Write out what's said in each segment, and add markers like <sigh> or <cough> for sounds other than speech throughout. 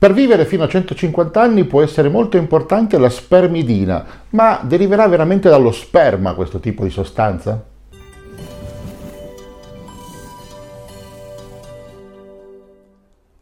Per vivere fino a 150 anni può essere molto importante la spermidina, ma deriverà veramente dallo sperma questo tipo di sostanza?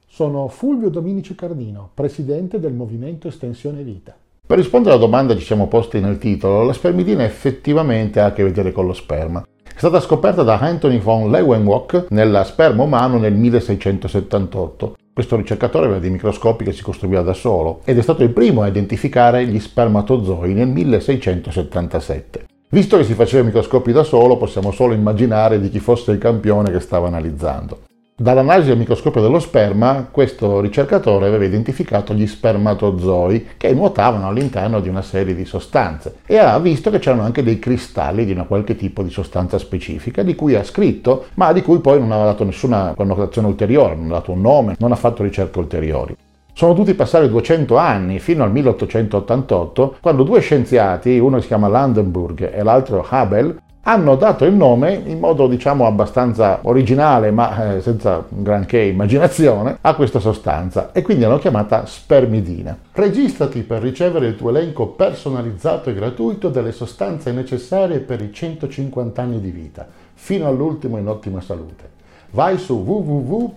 Sono Fulvio Dominici Cardino, presidente del Movimento Estensione Vita. Per rispondere alla domanda che ci siamo posti nel titolo, la spermidina effettivamente ha a che vedere con lo sperma. È stata scoperta da Anthony von Leeuwenhoek nella sperma umano nel 1678 questo ricercatore aveva dei microscopi che si costruiva da solo ed è stato il primo a identificare gli spermatozoi nel 1677. Visto che si faceva microscopi da solo, possiamo solo immaginare di chi fosse il campione che stava analizzando. Dall'analisi al microscopio dello sperma, questo ricercatore aveva identificato gli spermatozoi che nuotavano all'interno di una serie di sostanze e ha visto che c'erano anche dei cristalli di una qualche tipo di sostanza specifica di cui ha scritto, ma di cui poi non aveva dato nessuna connotazione ulteriore, non ha dato un nome, non ha fatto ricerche ulteriori. Sono dovuti passare 200 anni, fino al 1888, quando due scienziati, uno si chiama Landenburg e l'altro Hubble, hanno dato il nome in modo diciamo abbastanza originale ma eh, senza granché immaginazione a questa sostanza e quindi l'hanno chiamata spermidina. Registrati per ricevere il tuo elenco personalizzato e gratuito delle sostanze necessarie per i 150 anni di vita, fino all'ultimo in ottima salute. Vai su www.mev.cx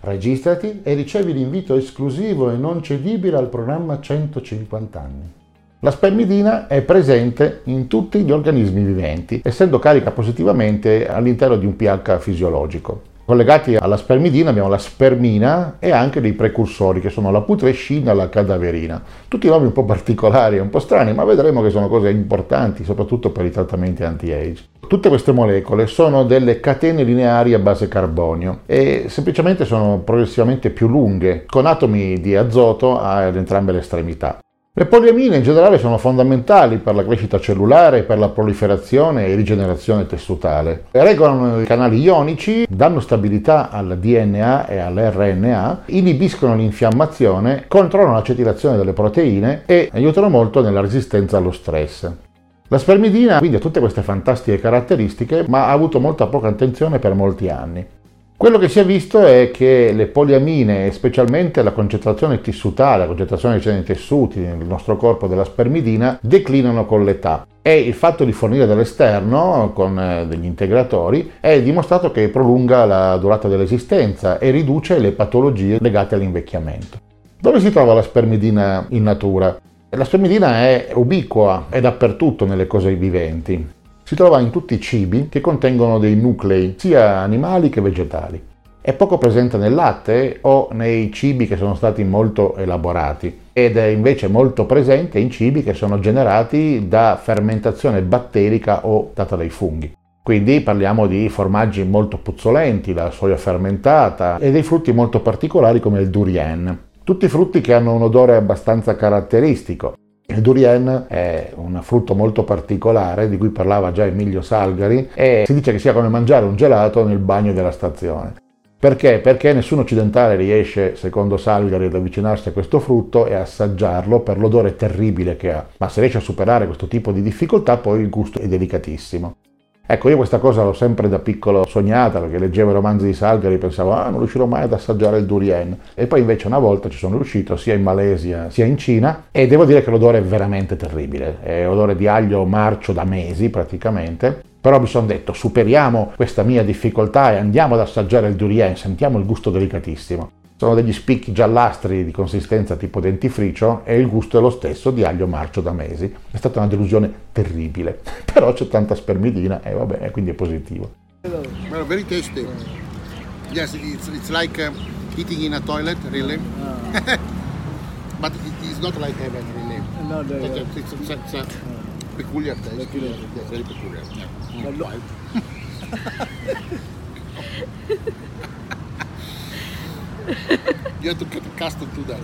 Registrati e ricevi l'invito esclusivo e non cedibile al programma 150 anni. La spermidina è presente in tutti gli organismi viventi, essendo carica positivamente all'interno di un pH fisiologico. Collegati alla spermidina abbiamo la spermina e anche dei precursori che sono la putrescina e la cadaverina. Tutti nomi un po' particolari un po' strani, ma vedremo che sono cose importanti, soprattutto per i trattamenti anti-age. Tutte queste molecole sono delle catene lineari a base carbonio e semplicemente sono progressivamente più lunghe, con atomi di azoto ad entrambe le estremità. Le poliamine in generale sono fondamentali per la crescita cellulare, per la proliferazione e rigenerazione tessutale. Regolano i canali ionici, danno stabilità al DNA e all'RNA, inibiscono l'infiammazione, controllano l'acetilazione delle proteine e aiutano molto nella resistenza allo stress. La spermidina quindi ha tutte queste fantastiche caratteristiche, ma ha avuto molta poca attenzione per molti anni. Quello che si è visto è che le poliamine, specialmente la concentrazione tissutale, la concentrazione dei tessuti nel nostro corpo della spermidina, declinano con l'età. E il fatto di fornire dall'esterno con eh, degli integratori è dimostrato che prolunga la durata dell'esistenza e riduce le patologie legate all'invecchiamento. Dove si trova la spermidina in natura? La spermidina è ubiqua, è dappertutto nelle cose viventi si trova in tutti i cibi che contengono dei nuclei, sia animali che vegetali. È poco presente nel latte o nei cibi che sono stati molto elaborati ed è invece molto presente in cibi che sono generati da fermentazione batterica o data dai funghi. Quindi parliamo di formaggi molto puzzolenti, la soia fermentata e dei frutti molto particolari come il durian. Tutti frutti che hanno un odore abbastanza caratteristico il durian è un frutto molto particolare di cui parlava già Emilio Salgari e si dice che sia come mangiare un gelato nel bagno della stazione. Perché? Perché nessun occidentale riesce, secondo Salgari, ad avvicinarsi a questo frutto e assaggiarlo per l'odore terribile che ha. Ma se riesce a superare questo tipo di difficoltà, poi il gusto è delicatissimo. Ecco, io questa cosa l'ho sempre da piccolo sognata perché leggevo i romanzi di Salgari e pensavo, ah, non riuscirò mai ad assaggiare il durian. E poi invece una volta ci sono riuscito sia in Malesia sia in Cina e devo dire che l'odore è veramente terribile. È odore di aglio marcio da mesi praticamente. Però mi sono detto, superiamo questa mia difficoltà e andiamo ad assaggiare il durian, sentiamo il gusto delicatissimo. Sono degli spicchi giallastri di consistenza tipo dentifricio e il gusto è lo stesso di aglio marcio da mesi. È stata una delusione terribile, <laughs> però c'è tanta spermidina e vabbè, quindi è positivo. Well, very tasty. Yes, it's, it's like uh, eating in a toilet, really. <laughs> But it is not like heaven, really. No, no, It's, yeah. it's, it's, it's a peculiar taste. Peculiar. Yes, very peculiar. Yeah. Look- <laughs> You have to accustomed to that.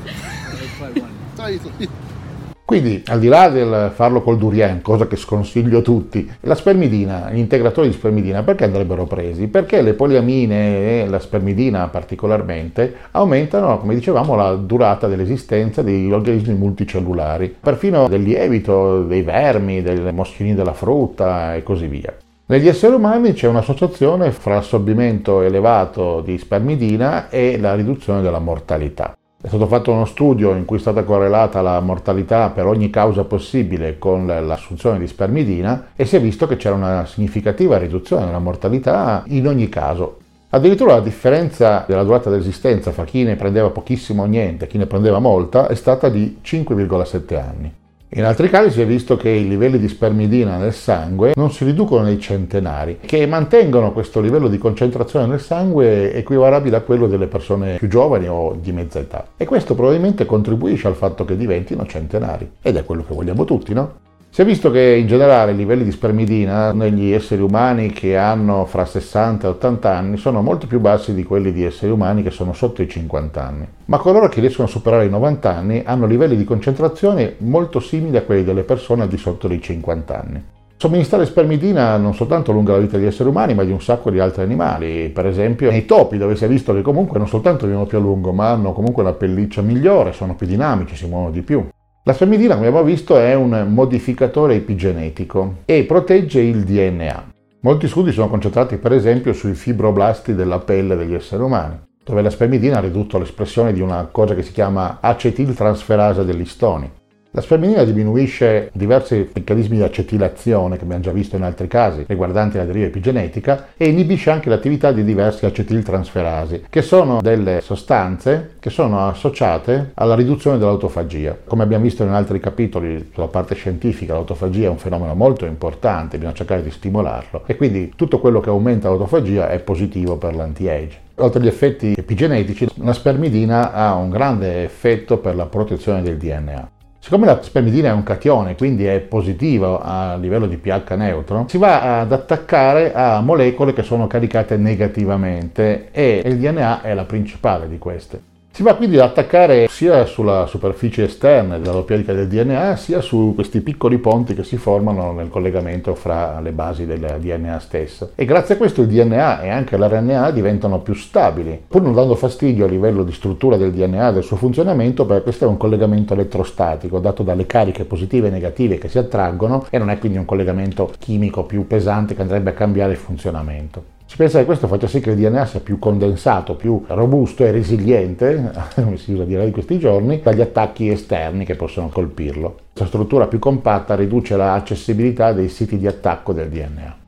Quindi, al di là del farlo col durian, cosa che sconsiglio a tutti, la spermidina, gli integratori di spermidina, perché andrebbero presi? Perché le poliamine e la spermidina particolarmente aumentano, come dicevamo, la durata dell'esistenza degli organismi multicellulari, perfino del lievito, dei vermi, dei moschini della frutta e così via. Negli esseri umani c'è un'associazione fra l'assorbimento elevato di spermidina e la riduzione della mortalità. È stato fatto uno studio in cui è stata correlata la mortalità per ogni causa possibile con l'assunzione di spermidina e si è visto che c'era una significativa riduzione della mortalità in ogni caso. Addirittura la differenza della durata dell'esistenza fra chi ne prendeva pochissimo o niente e chi ne prendeva molta è stata di 5,7 anni. In altri casi si è visto che i livelli di spermidina nel sangue non si riducono nei centenari, che mantengono questo livello di concentrazione nel sangue equivalabile a quello delle persone più giovani o di mezza età. E questo probabilmente contribuisce al fatto che diventino centenari. Ed è quello che vogliamo tutti, no? Si è visto che in generale i livelli di spermidina negli esseri umani che hanno fra 60 e 80 anni sono molto più bassi di quelli di esseri umani che sono sotto i 50 anni. Ma coloro che riescono a superare i 90 anni hanno livelli di concentrazione molto simili a quelli delle persone al di sotto dei 50 anni. Somministrare spermidina non soltanto allunga la vita degli esseri umani, ma di un sacco di altri animali. Per esempio, nei topi, dove si è visto che comunque non soltanto vivono più a lungo, ma hanno comunque una pelliccia migliore, sono più dinamici, si muovono di più. La spermidina, come abbiamo visto, è un modificatore epigenetico e protegge il DNA. Molti studi sono concentrati per esempio sui fibroblasti della pelle degli esseri umani, dove la spermidina ha ridotto l'espressione di una cosa che si chiama acetiltransferasa degli istoni. La spermidina diminuisce diversi meccanismi di acetilazione che abbiamo già visto in altri casi riguardanti la deriva epigenetica e inibisce anche l'attività di diversi acetiltransferasi, che sono delle sostanze che sono associate alla riduzione dell'autofagia. Come abbiamo visto in altri capitoli sulla parte scientifica, l'autofagia è un fenomeno molto importante, bisogna cercare di stimolarlo e quindi tutto quello che aumenta l'autofagia è positivo per l'anti-age. Oltre agli effetti epigenetici, la spermidina ha un grande effetto per la protezione del DNA. Siccome la spermidina è un catione, quindi è positivo a livello di pH neutro, si va ad attaccare a molecole che sono caricate negativamente e il DNA è la principale di queste. Si va quindi ad attaccare sia sulla superficie esterna della doppia elica del DNA, sia su questi piccoli ponti che si formano nel collegamento fra le basi del DNA stesso. E grazie a questo il DNA e anche l'RNA diventano più stabili, pur non dando fastidio a livello di struttura del DNA e del suo funzionamento, perché questo è un collegamento elettrostatico dato dalle cariche positive e negative che si attraggono e non è quindi un collegamento chimico più pesante che andrebbe a cambiare il funzionamento. Si pensa che questo faccia sì che il DNA sia più condensato, più robusto e resiliente, <laughs> come si usa dire in questi giorni, dagli attacchi esterni che possono colpirlo. Questa struttura più compatta riduce l'accessibilità dei siti di attacco del DNA.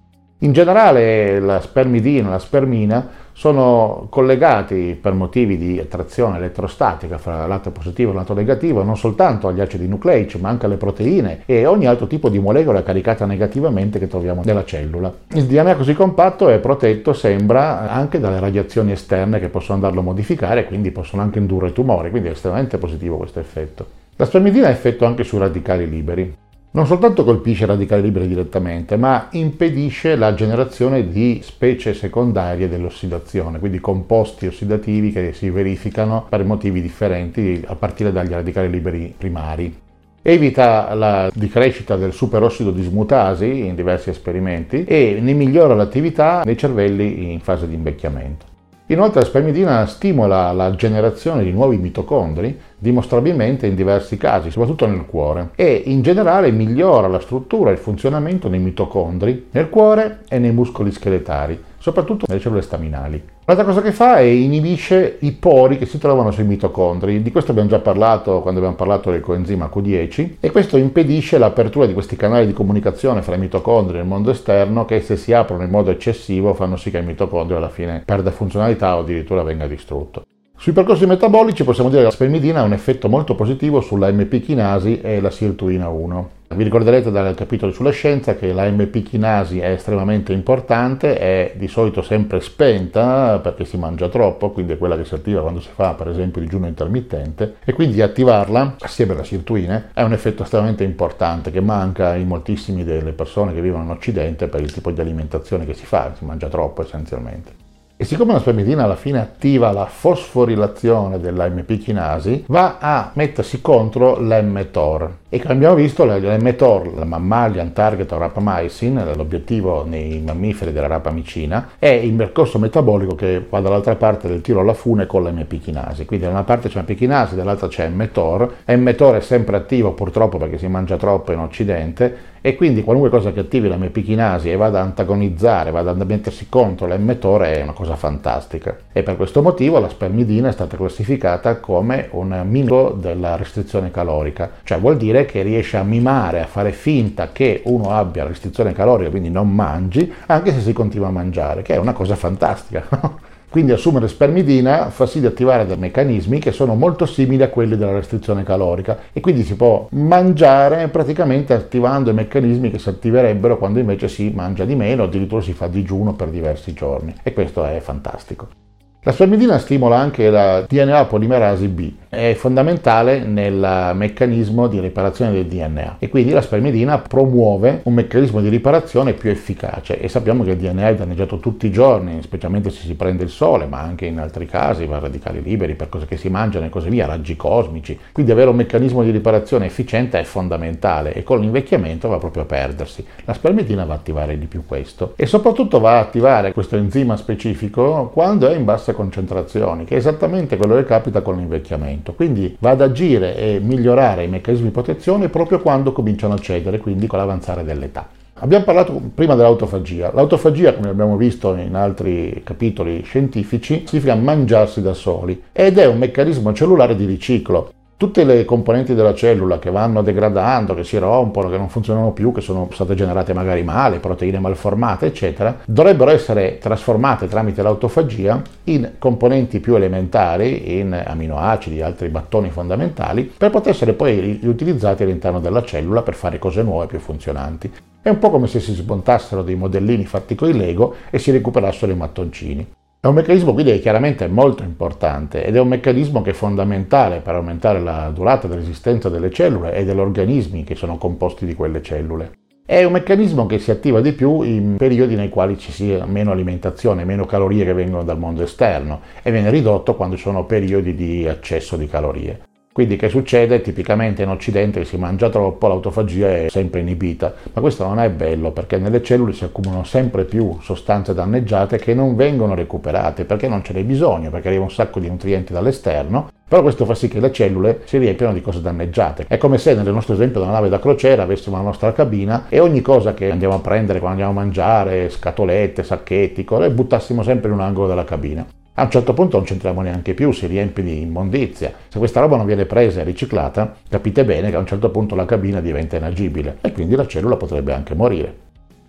In generale la spermidina e la spermina sono collegati per motivi di attrazione elettrostatica fra lato positivo e lato negativo non soltanto agli acidi nucleici ma anche alle proteine e ogni altro tipo di molecola caricata negativamente che troviamo nella cellula. Il DNA così compatto è protetto, sembra, anche dalle radiazioni esterne che possono andarlo a modificare e quindi possono anche indurre tumori, quindi è estremamente positivo questo effetto. La spermidina ha effetto anche sui radicali liberi non soltanto colpisce i radicali liberi direttamente, ma impedisce la generazione di specie secondarie dell'ossidazione, quindi composti ossidativi che si verificano per motivi differenti a partire dagli radicali liberi primari. Evita la decrescita del superossido dismutasi in diversi esperimenti e ne migliora l'attività nei cervelli in fase di invecchiamento. Inoltre la spermidina stimola la generazione di nuovi mitocondri, dimostrabilmente in diversi casi, soprattutto nel cuore, e in generale migliora la struttura e il funzionamento dei mitocondri nel cuore e nei muscoli scheletari, soprattutto nelle cellule staminali. L'altra cosa che fa è inibisce i pori che si trovano sui mitocondri, di questo abbiamo già parlato quando abbiamo parlato del coenzima Q10 e questo impedisce l'apertura di questi canali di comunicazione fra i mitocondri e il mondo esterno che se si aprono in modo eccessivo fanno sì che il mitocondrio alla fine perda funzionalità o addirittura venga distrutto. Sui percorsi metabolici possiamo dire che la spermidina ha un effetto molto positivo sulla MP chinasi e la sirtuina 1. Vi ricorderete dal capitolo sulla scienza che la MP chinasi è estremamente importante, è di solito sempre spenta perché si mangia troppo, quindi è quella che si attiva quando si fa per esempio digiuno intermittente e quindi attivarla assieme alla sirtuina è un effetto estremamente importante che manca in moltissime delle persone che vivono in Occidente per il tipo di alimentazione che si fa, si mangia troppo essenzialmente. E siccome la spermidina alla fine attiva la fosforilazione della MP chinasi, va a mettersi contro l'mTOR. E come abbiamo visto, l'MTOR, la Mammalian Target Rapamycin, l'obiettivo nei mammiferi della rapamicina, è il percorso metabolico che va dall'altra parte del tiro alla fune con l'MP chinasi. Quindi da una parte c'è l'MP chinasi, dall'altra c'è mTOR. mTOR è sempre attivo purtroppo perché si mangia troppo in Occidente. E quindi qualunque cosa che attivi la mepichinasi e vada ad antagonizzare, vada a mettersi contro l'emmetore è una cosa fantastica. E per questo motivo la spermidina è stata classificata come un mimico della restrizione calorica, cioè vuol dire che riesce a mimare, a fare finta che uno abbia restrizione calorica, quindi non mangi, anche se si continua a mangiare, che è una cosa fantastica. <laughs> Quindi assumere spermidina fa sì di attivare dei meccanismi che sono molto simili a quelli della restrizione calorica e quindi si può mangiare praticamente attivando i meccanismi che si attiverebbero quando invece si mangia di meno, addirittura si fa digiuno per diversi giorni e questo è fantastico. La spermidina stimola anche la DNA polimerasi B, è fondamentale nel meccanismo di riparazione del DNA e quindi la spermidina promuove un meccanismo di riparazione più efficace e sappiamo che il DNA è danneggiato tutti i giorni, specialmente se si prende il sole, ma anche in altri casi, per radicali liberi, per cose che si mangiano e così via, raggi cosmici. Quindi avere un meccanismo di riparazione efficiente è fondamentale e con l'invecchiamento va proprio a perdersi. La spermidina va a attivare di più questo e soprattutto va a attivare questo enzima specifico quando è in bassa basse concentrazioni, che è esattamente quello che capita con l'invecchiamento. Quindi va ad agire e migliorare i meccanismi di protezione proprio quando cominciano a cedere, quindi con l'avanzare dell'età. Abbiamo parlato prima dell'autofagia. L'autofagia, come abbiamo visto in altri capitoli scientifici, significa mangiarsi da soli ed è un meccanismo cellulare di riciclo tutte le componenti della cellula che vanno degradando, che si rompono, che non funzionano più, che sono state generate magari male, proteine malformate, eccetera, dovrebbero essere trasformate tramite l'autofagia in componenti più elementari, in aminoacidi, altri battoni fondamentali, per poter essere poi riutilizzati all'interno della cellula per fare cose nuove più funzionanti. È un po' come se si smontassero dei modellini fatti con il Lego e si recuperassero i mattoncini. È un meccanismo quindi che chiaramente è molto importante ed è un meccanismo che è fondamentale per aumentare la durata dell'esistenza delle cellule e degli organismi che sono composti di quelle cellule. È un meccanismo che si attiva di più in periodi nei quali ci sia meno alimentazione, meno calorie che vengono dal mondo esterno e viene ridotto quando ci sono periodi di accesso di calorie. Quindi che succede? Tipicamente in Occidente si mangia troppo, l'autofagia è sempre inibita, ma questo non è bello perché nelle cellule si accumulano sempre più sostanze danneggiate che non vengono recuperate perché non ce n'è bisogno, perché arriva un sacco di nutrienti dall'esterno, però questo fa sì che le cellule si riempiano di cose danneggiate. È come se nel nostro esempio della nave da crociera avessimo la nostra cabina e ogni cosa che andiamo a prendere quando andiamo a mangiare, scatolette, sacchetti, le buttassimo sempre in un angolo della cabina. A un certo punto non c'entriamo neanche più, si riempie di immondizia. Se questa roba non viene presa e riciclata, capite bene che a un certo punto la cabina diventa inagibile e quindi la cellula potrebbe anche morire.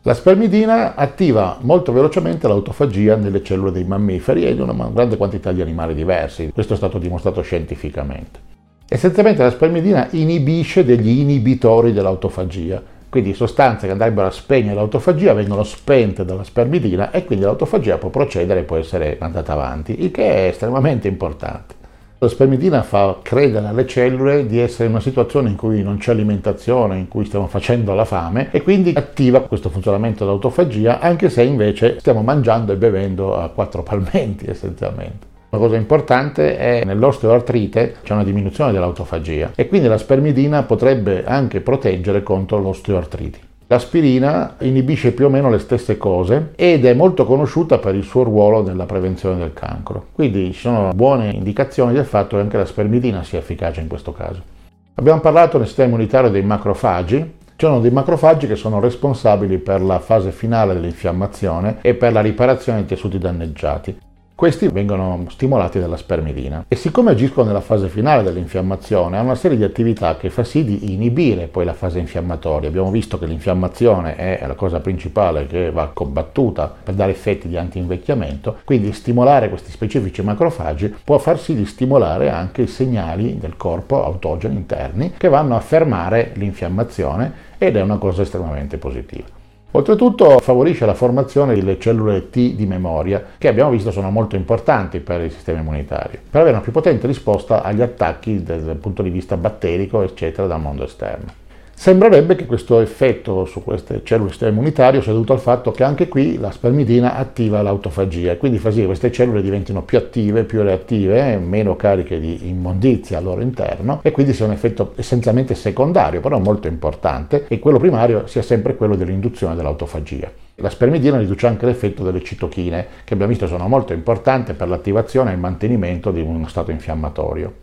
La spermidina attiva molto velocemente l'autofagia nelle cellule dei mammiferi e di una grande quantità di animali diversi. Questo è stato dimostrato scientificamente. Essenzialmente la spermidina inibisce degli inibitori dell'autofagia, quindi sostanze che andrebbero a spegnere l'autofagia vengono spente dalla spermidina e quindi l'autofagia può procedere e può essere mandata avanti, il che è estremamente importante. La spermidina fa credere alle cellule di essere in una situazione in cui non c'è alimentazione, in cui stiamo facendo la fame e quindi attiva questo funzionamento dell'autofagia anche se invece stiamo mangiando e bevendo a quattro palmenti <laughs> essenzialmente. Una cosa importante è che nell'osteoartrite c'è una diminuzione dell'autofagia e quindi la spermidina potrebbe anche proteggere contro l'osteoartriti. L'aspirina inibisce più o meno le stesse cose ed è molto conosciuta per il suo ruolo nella prevenzione del cancro. Quindi ci sono buone indicazioni del fatto che anche la spermidina sia efficace in questo caso. Abbiamo parlato nel sistema immunitario dei macrofagi, ci sono dei macrofagi che sono responsabili per la fase finale dell'infiammazione e per la riparazione dei tessuti danneggiati. Questi vengono stimolati dalla spermidina e siccome agiscono nella fase finale dell'infiammazione hanno una serie di attività che fa sì di inibire poi la fase infiammatoria. Abbiamo visto che l'infiammazione è la cosa principale che va combattuta per dare effetti di anti-invecchiamento, quindi stimolare questi specifici macrofagi può far sì di stimolare anche i segnali del corpo autogeni interni che vanno a fermare l'infiammazione ed è una cosa estremamente positiva. Oltretutto favorisce la formazione delle cellule T di memoria, che abbiamo visto sono molto importanti per il sistema immunitario, per avere una più potente risposta agli attacchi dal punto di vista batterico, eccetera, dal mondo esterno. Sembrerebbe che questo effetto su queste cellule del sistema immunitario sia dovuto al fatto che anche qui la spermidina attiva l'autofagia e quindi fa sì che queste cellule diventino più attive, più reattive, meno cariche di immondizia al loro interno e quindi sia un effetto essenzialmente secondario, però molto importante e quello primario sia sempre quello dell'induzione dell'autofagia. La spermidina riduce anche l'effetto delle citochine, che abbiamo visto sono molto importanti per l'attivazione e il mantenimento di uno stato infiammatorio.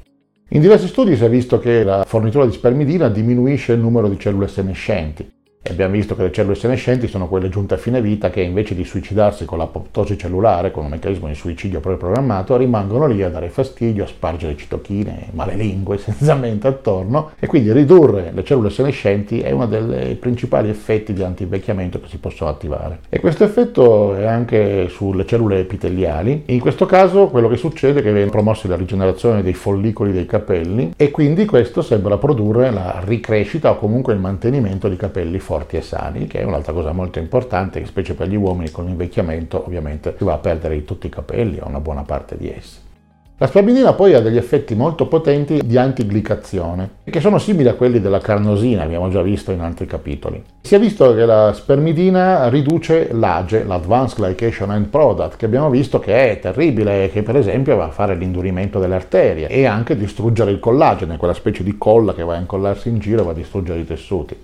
In diversi studi si è visto che la fornitura di spermidina diminuisce il numero di cellule senescenti e abbiamo visto che le cellule senescenti sono quelle giunte a fine vita che invece di suicidarsi con l'apoptosi cellulare, con un meccanismo di suicidio preprogrammato, rimangono lì a dare fastidio, a spargere citochine, male lingue essenzialmente <laughs> attorno e quindi ridurre le cellule senescenti è uno dei principali effetti di antivecchiamento che si possono attivare. E questo effetto è anche sulle cellule epiteliali. In questo caso quello che succede è che viene promossa la rigenerazione dei follicoli dei capelli e quindi questo sembra produrre la ricrescita o comunque il mantenimento di capelli forti e sani, che è un'altra cosa molto importante, specie per gli uomini con l'invecchiamento ovviamente si va a perdere tutti i capelli o una buona parte di essi. La spermidina poi ha degli effetti molto potenti di antiglicazione, che sono simili a quelli della carnosina, abbiamo già visto in altri capitoli. Si è visto che la spermidina riduce l'AGE, l'Advanced Glycation End Product, che abbiamo visto che è terribile e che per esempio va a fare l'indurimento delle arterie e anche distruggere il collagene, quella specie di colla che va a incollarsi in giro e va a distruggere i tessuti.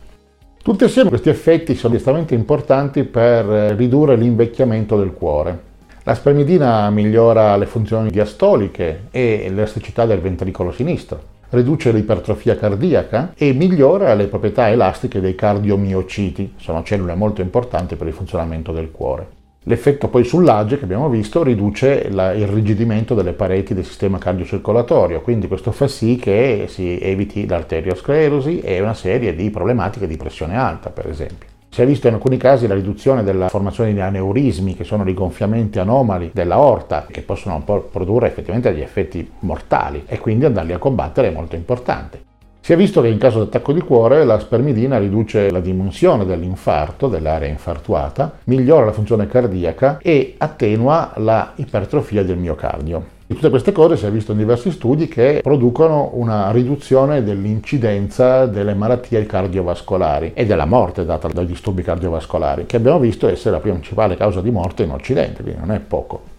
Tutti assieme questi effetti sono estremamente importanti per eh, ridurre l'invecchiamento del cuore. La spermidina migliora le funzioni diastoliche e l'elasticità del ventricolo sinistro, riduce l'ipertrofia cardiaca e migliora le proprietà elastiche dei cardiomiociti, sono cellule molto importanti per il funzionamento del cuore. L'effetto poi sull'age che abbiamo visto riduce la, il rigidimento delle pareti del sistema cardiocircolatorio, quindi questo fa sì che si eviti l'arteriosclerosi e una serie di problematiche di pressione alta, per esempio. Si è visto in alcuni casi la riduzione della formazione di aneurismi, che sono rigonfiamenti anomali della orta, che possono produrre effettivamente degli effetti mortali e quindi andarli a combattere è molto importante. Si è visto che in caso di attacco di cuore la spermidina riduce la dimensione dell'infarto, dell'area infartuata, migliora la funzione cardiaca e attenua la ipertrofia del miocardio. Di tutte queste cose si è visto in diversi studi che producono una riduzione dell'incidenza delle malattie cardiovascolari e della morte data dai disturbi cardiovascolari, che abbiamo visto essere la principale causa di morte in Occidente, quindi non è poco.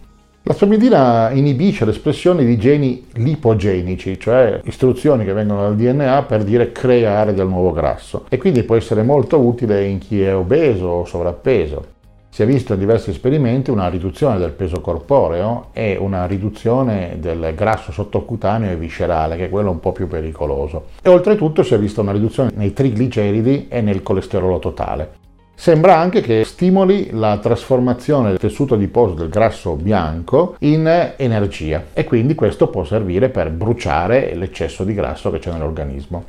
La spermidina inibisce l'espressione di geni lipogenici, cioè istruzioni che vengono dal DNA per dire creare del nuovo grasso e quindi può essere molto utile in chi è obeso o sovrappeso. Si è visto in diversi esperimenti una riduzione del peso corporeo e una riduzione del grasso sottocutaneo e viscerale, che è quello un po' più pericoloso. E oltretutto si è vista una riduzione nei trigliceridi e nel colesterolo totale. Sembra anche che stimoli la trasformazione del tessuto adiposo del grasso bianco in energia e quindi questo può servire per bruciare l'eccesso di grasso che c'è nell'organismo.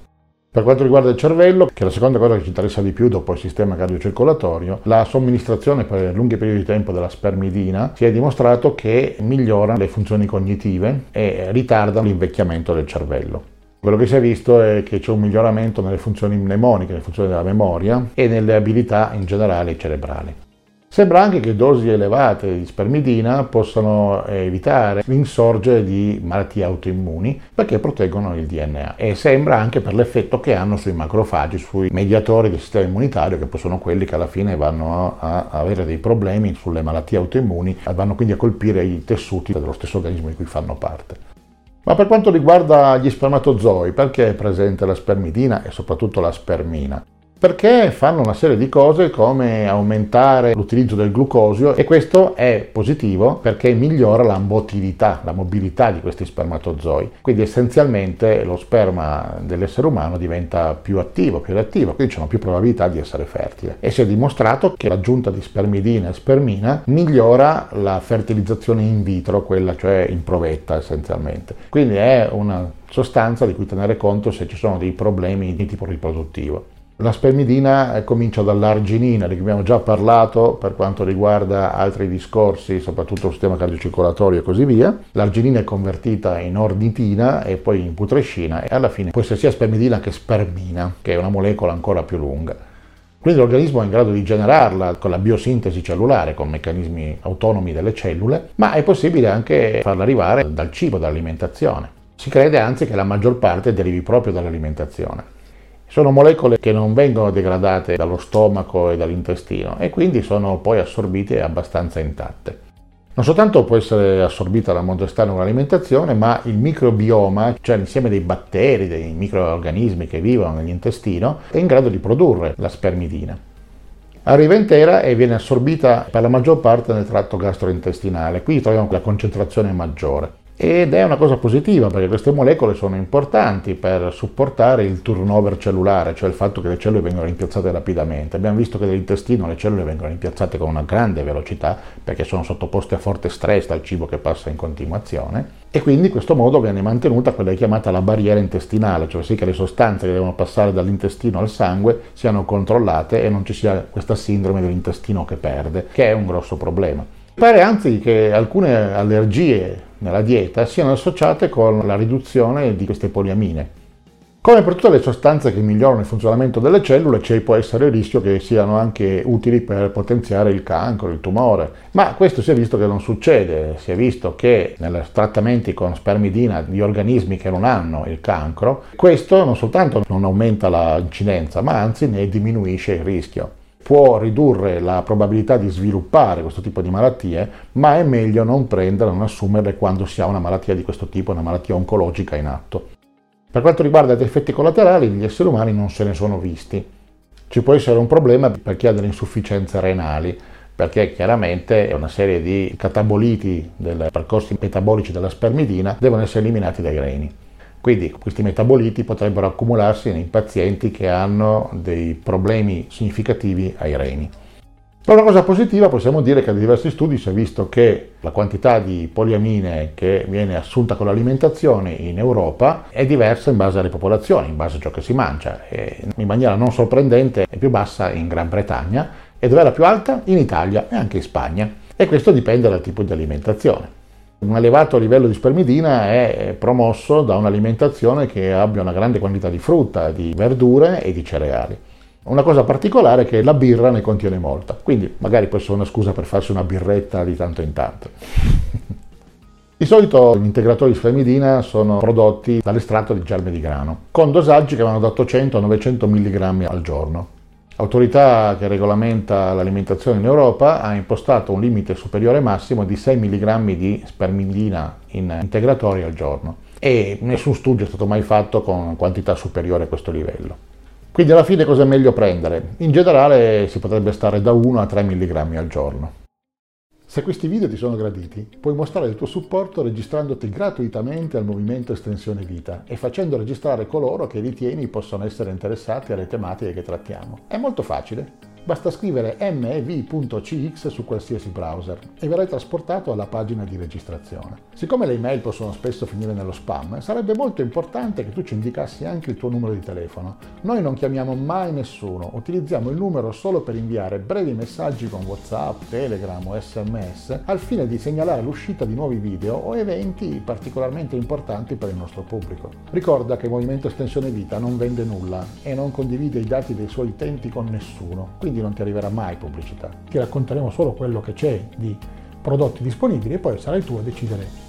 Per quanto riguarda il cervello, che è la seconda cosa che ci interessa di più dopo il sistema cardiocircolatorio, la somministrazione per lunghi periodi di tempo della spermidina si è dimostrato che migliora le funzioni cognitive e ritarda l'invecchiamento del cervello. Quello che si è visto è che c'è un miglioramento nelle funzioni mnemoniche, nelle funzioni della memoria e nelle abilità in generale cerebrali. Sembra anche che dosi elevate di spermidina possano evitare l'insorgere di malattie autoimmuni perché proteggono il DNA e sembra anche per l'effetto che hanno sui macrofagi, sui mediatori del sistema immunitario che poi sono quelli che alla fine vanno a, avere dei problemi sulle malattie autoimmuni e vanno quindi a colpire i tessuti dello stesso organismo di cui fanno parte. Ma per quanto riguarda gli spermatozoi, perché è presente la spermidina e soprattutto la spermina? Perché fanno una serie di cose come aumentare l'utilizzo del glucosio e questo è positivo perché migliora la motilità, la mobilità di questi spermatozoi. Quindi essenzialmente lo sperma dell'essere umano diventa più attivo, più reattivo, quindi c'è una più probabilità di essere fertile. E si è dimostrato che l'aggiunta di spermidina e spermina migliora la fertilizzazione in vitro, quella cioè in provetta essenzialmente. Quindi è una sostanza di cui tenere conto se ci sono dei problemi di tipo riproduttivo. La spermidina eh, comincia dall'arginina, di cui abbiamo già parlato per quanto riguarda altri discorsi, soprattutto il sistema cardiocircolatorio e così via. L'arginina è convertita in ornitina e poi in putrescina e alla fine può essere sia spermidina che spermina, che è una molecola ancora più lunga. Quindi l'organismo è in grado di generarla con la biosintesi cellulare, con meccanismi autonomi delle cellule, ma è possibile anche farla arrivare dal cibo, dall'alimentazione. Si crede anzi che la maggior parte derivi proprio dall'alimentazione. Sono molecole che non vengono degradate dallo stomaco e dall'intestino e quindi sono poi assorbite abbastanza intatte. Non soltanto può essere assorbita dal mondo esterno con l'alimentazione, ma il microbioma, cioè l'insieme dei batteri, dei microorganismi che vivono nell'intestino, è in grado di produrre la spermidina. Arriva intera e viene assorbita per la maggior parte nel tratto gastrointestinale, qui troviamo la concentrazione maggiore ed è una cosa positiva perché queste molecole sono importanti per supportare il turnover cellulare, cioè il fatto che le cellule vengono rimpiazzate rapidamente. Abbiamo visto che nell'intestino le cellule vengono rimpiazzate con una grande velocità perché sono sottoposte a forte stress dal cibo che passa in continuazione e quindi in questo modo viene mantenuta quella chiamata la barriera intestinale, cioè sì che le sostanze che devono passare dall'intestino al sangue siano controllate e non ci sia questa sindrome dell'intestino che perde, che è un grosso problema. Pare anzi che alcune allergie nella dieta siano associate con la riduzione di queste poliamine. Come per tutte le sostanze che migliorano il funzionamento delle cellule, c'è può essere il rischio che siano anche utili per potenziare il cancro, il tumore, ma questo si è visto che non succede, si è visto che nei trattamenti con spermidina di organismi che non hanno il cancro, questo non soltanto non aumenta l'incidenza, ma anzi ne diminuisce il rischio può ridurre la probabilità di sviluppare questo tipo di malattie, ma è meglio non prenderle, non assumerle quando si ha una malattia di questo tipo, una malattia oncologica in atto. Per quanto riguarda gli effetti collaterali, gli esseri umani non se ne sono visti. Ci può essere un problema per chi ha delle insufficienze renali, perché chiaramente una serie di cataboliti dei percorsi metabolici della spermidina devono essere eliminati dai reni. Quindi questi metaboliti potrebbero accumularsi nei pazienti che hanno dei problemi significativi ai reni. Per una cosa positiva possiamo dire che da diversi studi si è visto che la quantità di poliamine che viene assunta con l'alimentazione in Europa è diversa in base alle popolazioni, in base a ciò che si mangia. E in maniera non sorprendente è più bassa in Gran Bretagna e dove è la più alta? In Italia e anche in Spagna. E questo dipende dal tipo di alimentazione. Un elevato livello di spermidina è promosso da un'alimentazione che abbia una grande quantità di frutta, di verdure e di cereali. Una cosa particolare è che la birra ne contiene molta, quindi magari può essere una scusa per farsi una birretta di tanto in tanto. Di solito gli integratori di spermidina sono prodotti dall'estratto di germe di grano, con dosaggi che vanno da 800 a 900 mg al giorno. L'autorità che regolamenta l'alimentazione in Europa ha impostato un limite superiore massimo di 6 mg di spermidina in integratori al giorno e nessun studio è stato mai fatto con quantità superiore a questo livello. Quindi alla fine cosa è meglio prendere? In generale si potrebbe stare da 1 a 3 mg al giorno. Se questi video ti sono graditi, puoi mostrare il tuo supporto registrandoti gratuitamente al movimento Estensione Vita e facendo registrare coloro che ritieni possano essere interessati alle tematiche che trattiamo. È molto facile. Basta scrivere mev.cx su qualsiasi browser e verrai trasportato alla pagina di registrazione. Siccome le email possono spesso finire nello spam, sarebbe molto importante che tu ci indicassi anche il tuo numero di telefono. Noi non chiamiamo mai nessuno, utilizziamo il numero solo per inviare brevi messaggi con WhatsApp, Telegram o SMS al fine di segnalare l'uscita di nuovi video o eventi particolarmente importanti per il nostro pubblico. Ricorda che Movimento Estensione Vita non vende nulla e non condivide i dati dei suoi utenti con nessuno, quindi non ti arriverà mai pubblicità. Ti racconteremo solo quello che c'è di prodotti disponibili e poi sarai tu a decidere